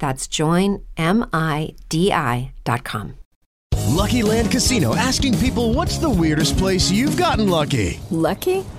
That's joinmidi.com. Lucky Land Casino asking people what's the weirdest place you've gotten lucky? Lucky?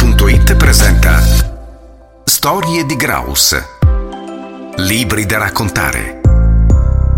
presenta Storie di Graus. Libri da raccontare.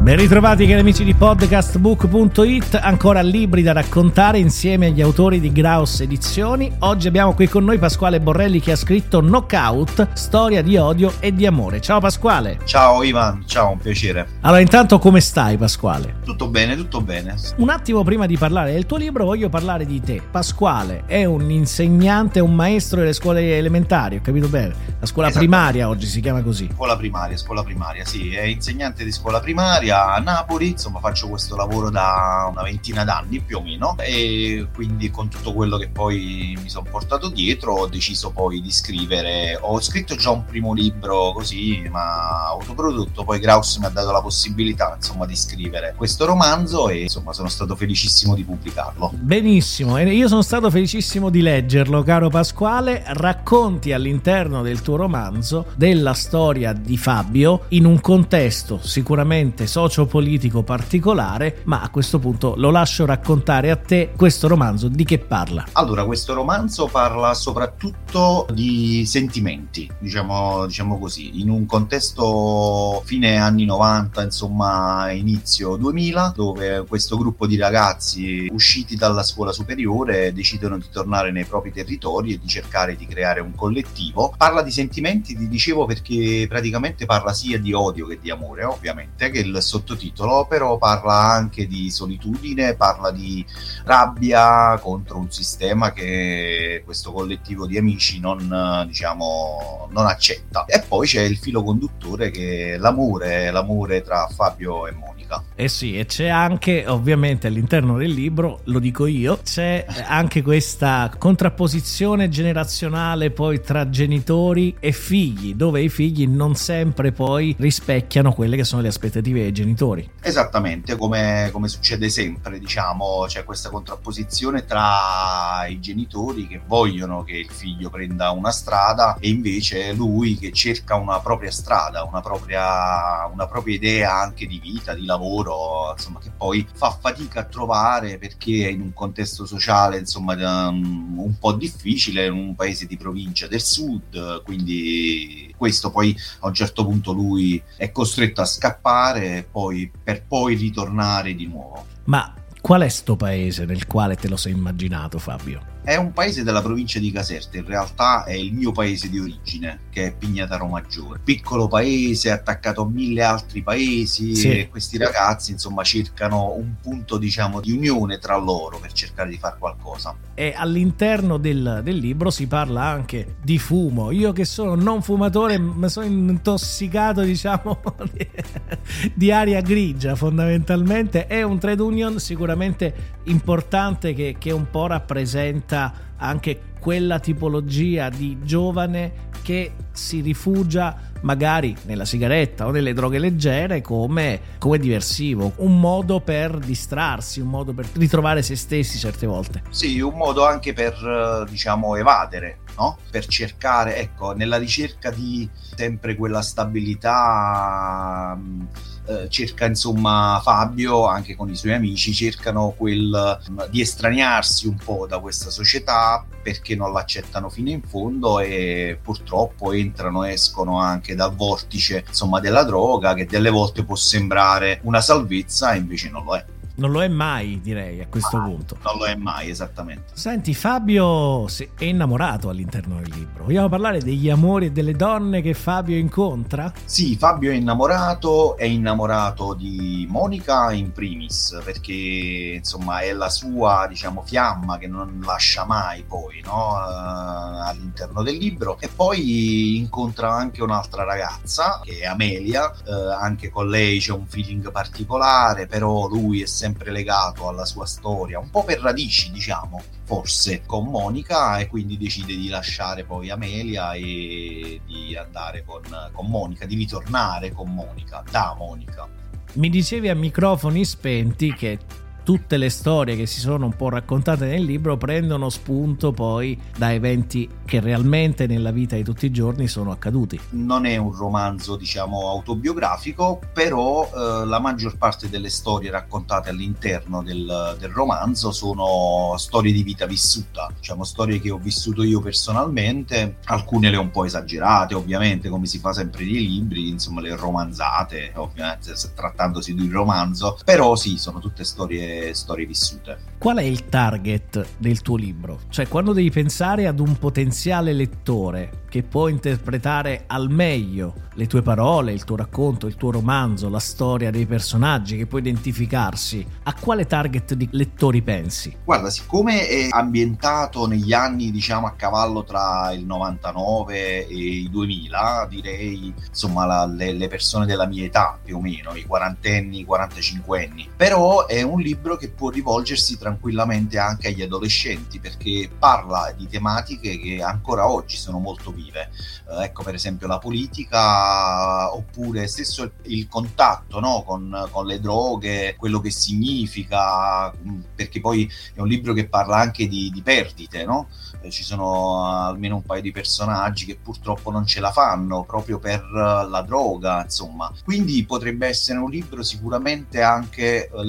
Ben ritrovati cari amici di podcastbook.it, ancora libri da raccontare insieme agli autori di Graus Edizioni. Oggi abbiamo qui con noi Pasquale Borrelli che ha scritto Knockout, storia di odio e di amore. Ciao Pasquale. Ciao Ivan, ciao, un piacere. Allora intanto come stai Pasquale? Tutto bene, tutto bene. Un attimo prima di parlare del tuo libro voglio parlare di te. Pasquale è un insegnante, un maestro delle scuole elementari, ho capito bene? La scuola Esatto. primaria oggi si chiama così. Scuola primaria, scuola primaria, sì, è insegnante di scuola primaria a Napoli, insomma faccio questo lavoro da una ventina d'anni più o meno e quindi con tutto quello che poi mi sono portato dietro ho deciso poi di scrivere, ho scritto già un primo libro così ma autoprodotto, poi Graus mi ha dato la possibilità insomma di scrivere questo romanzo e insomma sono stato felicissimo di pubblicarlo. Benissimo, e io sono stato felicissimo di leggerlo, caro Pasquale. Racconti all'interno del tuo romanzo della storia di Fabio in un contesto sicuramente sociopolitico particolare, ma a questo punto lo lascio raccontare a te questo romanzo di che parla. Allora, questo romanzo parla soprattutto di sentimenti, diciamo, diciamo così, in un contesto fine anni 90, insomma inizio 2000, dove questo gruppo di ragazzi usciti dalla scuola superiore decidono di tornare nei propri territori e di cercare di creare un collettivo. Parla di sentimenti, ti dicevo, perché praticamente parla sia di odio che di amore, ovviamente, che il sottotitolo, però parla anche di solitudine, parla di rabbia contro un sistema che questo collettivo di amici non, diciamo, non accetta. E poi c'è il filo conduttore che è l'amore, l'amore tra Fabio e Monica. Eh sì, e c'è anche, ovviamente, all'interno del libro, lo dico io, c'è anche questa contrapposizione generazionale poi tra genitori e figli, dove i figli non sempre poi rispecchiano quelle che sono le aspettative dei genitori. Esattamente, come, come succede sempre, diciamo, c'è questa contrapposizione tra i genitori che vogliono che il figlio prenda una strada e invece lui che cerca una propria strada, una propria, una propria idea anche di vita, di lavoro, insomma, che poi fa fatica a trovare perché è in un contesto sociale, insomma, um, un po' difficile, in un paese di provincia del sud, quindi questo poi a un certo punto lui è costretto a scappare poi, per poi ritornare di nuovo. Ma qual è sto paese nel quale te lo sei immaginato, Fabio? È un paese della provincia di Caserta, in realtà è il mio paese di origine, che è Pignataro Maggiore. Piccolo paese attaccato a mille altri paesi Sì. e questi ragazzi insomma cercano un punto diciamo di unione tra loro per cercare di fare qualcosa. E all'interno del, del libro si parla anche di fumo. Io che sono non fumatore mi sono intossicato, diciamo, di, di aria grigia fondamentalmente. È un trade union sicuramente importante che, che un po' rappresenta anche quella tipologia di giovane che si rifugia magari nella sigaretta o nelle droghe leggere come, come diversivo, un modo per distrarsi, un modo per ritrovare se stessi certe volte. Sì, un modo anche per, eh, diciamo, evadere, no? Per cercare, ecco, nella ricerca di sempre quella stabilità eh, cerca insomma Fabio anche con i suoi amici cercano quel di estraniarsi un po' da questa società perché non l'accettano fino in fondo e purtroppo entrano e escono anche dal vortice insomma della droga che delle volte può sembrare una salvezza e invece non lo è non lo è mai, direi, a questo ah, punto. Non lo è mai, esattamente. Senti, Fabio è innamorato all'interno del libro. Vogliamo parlare degli amori e delle donne che Fabio incontra? Sì, Fabio è innamorato, è innamorato di Monica in primis, perché insomma è la sua, diciamo, fiamma che non lascia mai poi, no? Uh, all'interno del libro. E poi incontra anche un'altra ragazza, che è Amelia, uh, anche con lei c'è un feeling particolare, però lui è sempre legato alla sua storia, un po' per radici, diciamo, forse, con Monica e quindi decide di lasciare poi Amelia e di andare con, con Monica, di ritornare con Monica, da Monica. Mi dicevi a microfoni spenti che tutte le storie che si sono un po' raccontate nel libro prendono spunto poi da eventi che realmente nella vita di tutti i giorni sono accaduti. Non è un romanzo, diciamo, autobiografico, però eh, la maggior parte delle storie raccontate all'interno del, del, romanzo sono storie di vita vissuta, diciamo storie che ho vissuto io personalmente, alcune le ho un po' esagerate, ovviamente, come si fa sempre nei libri, insomma, le romanzate, ovviamente trattandosi di un romanzo, però sì, sono tutte storie storie, vissute. Qual è il target del tuo libro? Cioè, quando devi pensare ad un potenziale lettore che può interpretare al meglio le tue parole, il tuo racconto, il tuo romanzo, la storia dei personaggi, che può identificarsi, a quale target di lettori pensi? Guarda, siccome è ambientato negli anni, diciamo, a cavallo tra il 99 e i 2000, direi, insomma, la, le, le persone della mia età, più o meno, i quarantenni, i quarantacinquenni. Però è un libro che può rivolgersi tranquillamente anche agli adolescenti, perché parla di tematiche che ancora oggi sono molto vive. Eh, ecco per esempio la politica oppure stesso il, contatto no? con, con, le droghe, quello che significa, mm, perché poi è un libro che parla anche di, di perdite, no? eh, ci sono almeno un paio di personaggi che purtroppo non ce la fanno proprio per la droga, insomma. Quindi potrebbe essere un libro sicuramente anche eh,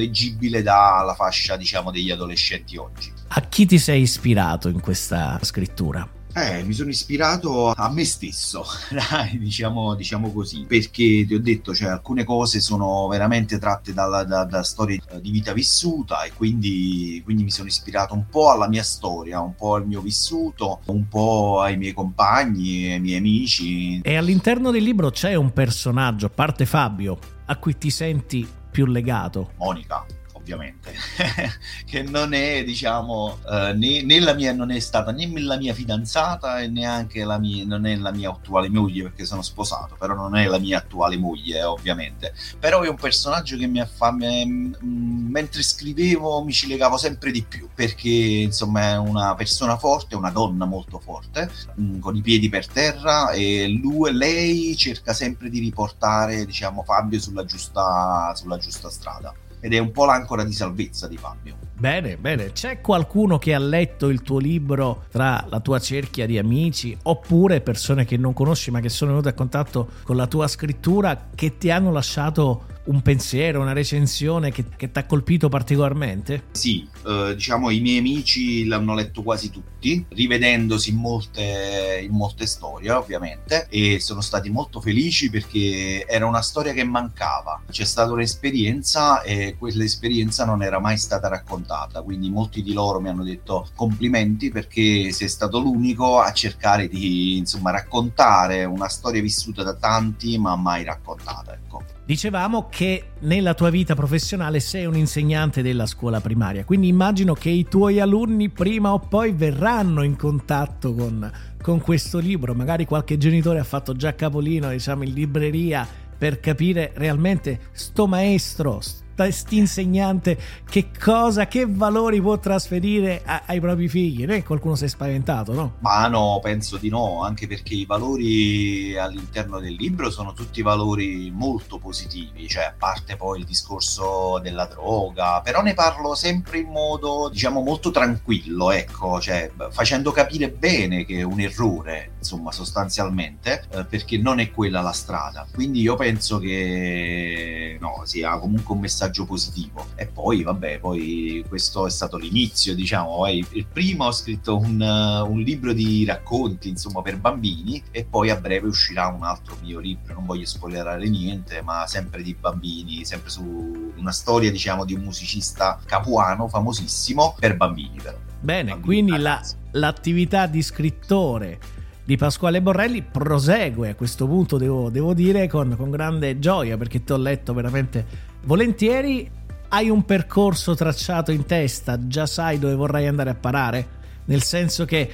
leggibile dalla fascia, diciamo, degli adolescenti oggi. A chi ti sei ispirato in questa scrittura? Eh, mi sono ispirato a me stesso, diciamo, diciamo, così, perché ti ho detto, cioè, alcune cose sono veramente tratte dalla, da, da storie di vita vissuta e quindi, quindi, mi sono ispirato un po' alla mia storia, un po' al mio vissuto, un po' ai miei compagni, ai miei amici. E all'interno del libro c'è un personaggio, a parte Fabio, a cui ti senti più legato? Monica ovviamente, che non è, diciamo, eh, né, né, la mia, non è stata né la mia fidanzata e neanche la mia, non è la mia attuale moglie perché sono sposato, però non è la mia attuale moglie, ovviamente. Però è un personaggio che mi ha fatto, mentre scrivevo mi ci legavo sempre di più, perché insomma è una persona forte, una donna molto forte, mm, con i piedi per terra e lui, lei cerca sempre di riportare, diciamo, Fabio sulla giusta, sulla giusta strada ed è un po' l'ancora di salvezza di Fabio. Bene, bene. C'è qualcuno che ha letto il tuo libro tra la tua cerchia di amici oppure persone che non conosci ma che sono venute a contatto con la tua scrittura che ti hanno lasciato un pensiero, una recensione che, che ti ha colpito particolarmente? Sì, eh, diciamo i miei amici l'hanno letto quasi tutti, rivedendosi in molte, in molte storie ovviamente e sono stati molto felici perché era una storia che mancava, c'è stata un'esperienza e quell'esperienza non era mai stata raccontata, quindi molti di loro mi hanno detto complimenti perché sei stato l'unico a cercare di insomma raccontare una storia vissuta da tanti ma mai raccontata. Ecco. Dicevamo che nella tua vita professionale sei un insegnante della scuola primaria, quindi immagino che i tuoi alunni prima o poi verranno in contatto con, con questo libro, magari qualche genitore ha fatto già capolino, diciamo, in libreria per capire realmente sto maestro, quest'insegnante che cosa, che valori può trasferire a, ai propri figli? È qualcuno si è spaventato, no? Ma no, penso di no, anche perché i valori all'interno del libro sono tutti valori molto positivi, cioè a parte poi il discorso della droga, però ne parlo sempre in modo, diciamo, molto tranquillo, ecco, cioè facendo capire bene che è un errore, insomma, sostanzialmente, eh, perché non è quella la strada. Quindi io penso che no, sia comunque un messaggio positivo. E poi, vabbè, poi questo è stato l'inizio, diciamo, il primo ho scritto un, un libro di racconti, insomma, per bambini e poi a breve uscirà un altro mio libro, non voglio spoilerare niente, ma sempre di bambini, sempre su una storia, diciamo, di un musicista capuano famosissimo per bambini però. Bene, Bambini, quindi la, l'attività di scrittore di Pasquale Borrelli prosegue a questo punto, devo, devo dire, con, con grande gioia perché ti ho letto veramente volentieri. Hai un percorso tracciato in testa, già sai dove vorrai andare a parare? Nel senso che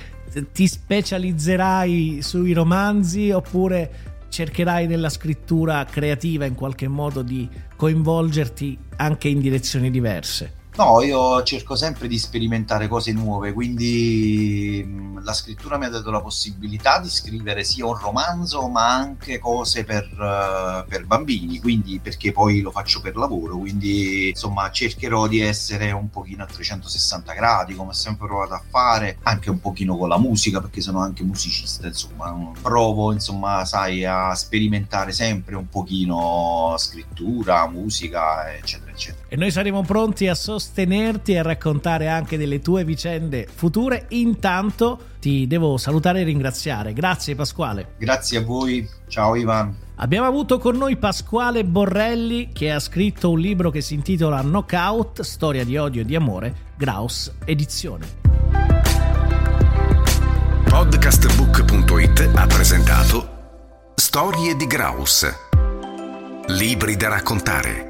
ti specializzerai sui romanzi oppure cercherai nella scrittura creativa in qualche modo di coinvolgerti anche in direzioni diverse? No, io cerco sempre di sperimentare cose nuove, quindi mh, la scrittura mi ha dato la possibilità di scrivere sia un romanzo ma anche cose per, eh, per bambini, quindi perché poi lo faccio per lavoro, quindi insomma cercherò di essere un pochino a 360 gradi come ho sempre provato a fare, anche un pochino con la musica perché sono anche musicista, insomma provo insomma sai a sperimentare sempre un pochino scrittura, musica eccetera eccetera. E noi saremo pronti a sostenerti e raccontare anche delle tue vicende future. Intanto ti devo salutare e ringraziare. Grazie Pasquale. Grazie a voi, ciao Ivan. Abbiamo avuto con noi Pasquale Borrelli che ha scritto un libro che si intitola Knockout, storia di odio e di amore, Graus Edizione. Podcastbook.it ha presentato Storie di Graus. Libri da raccontare.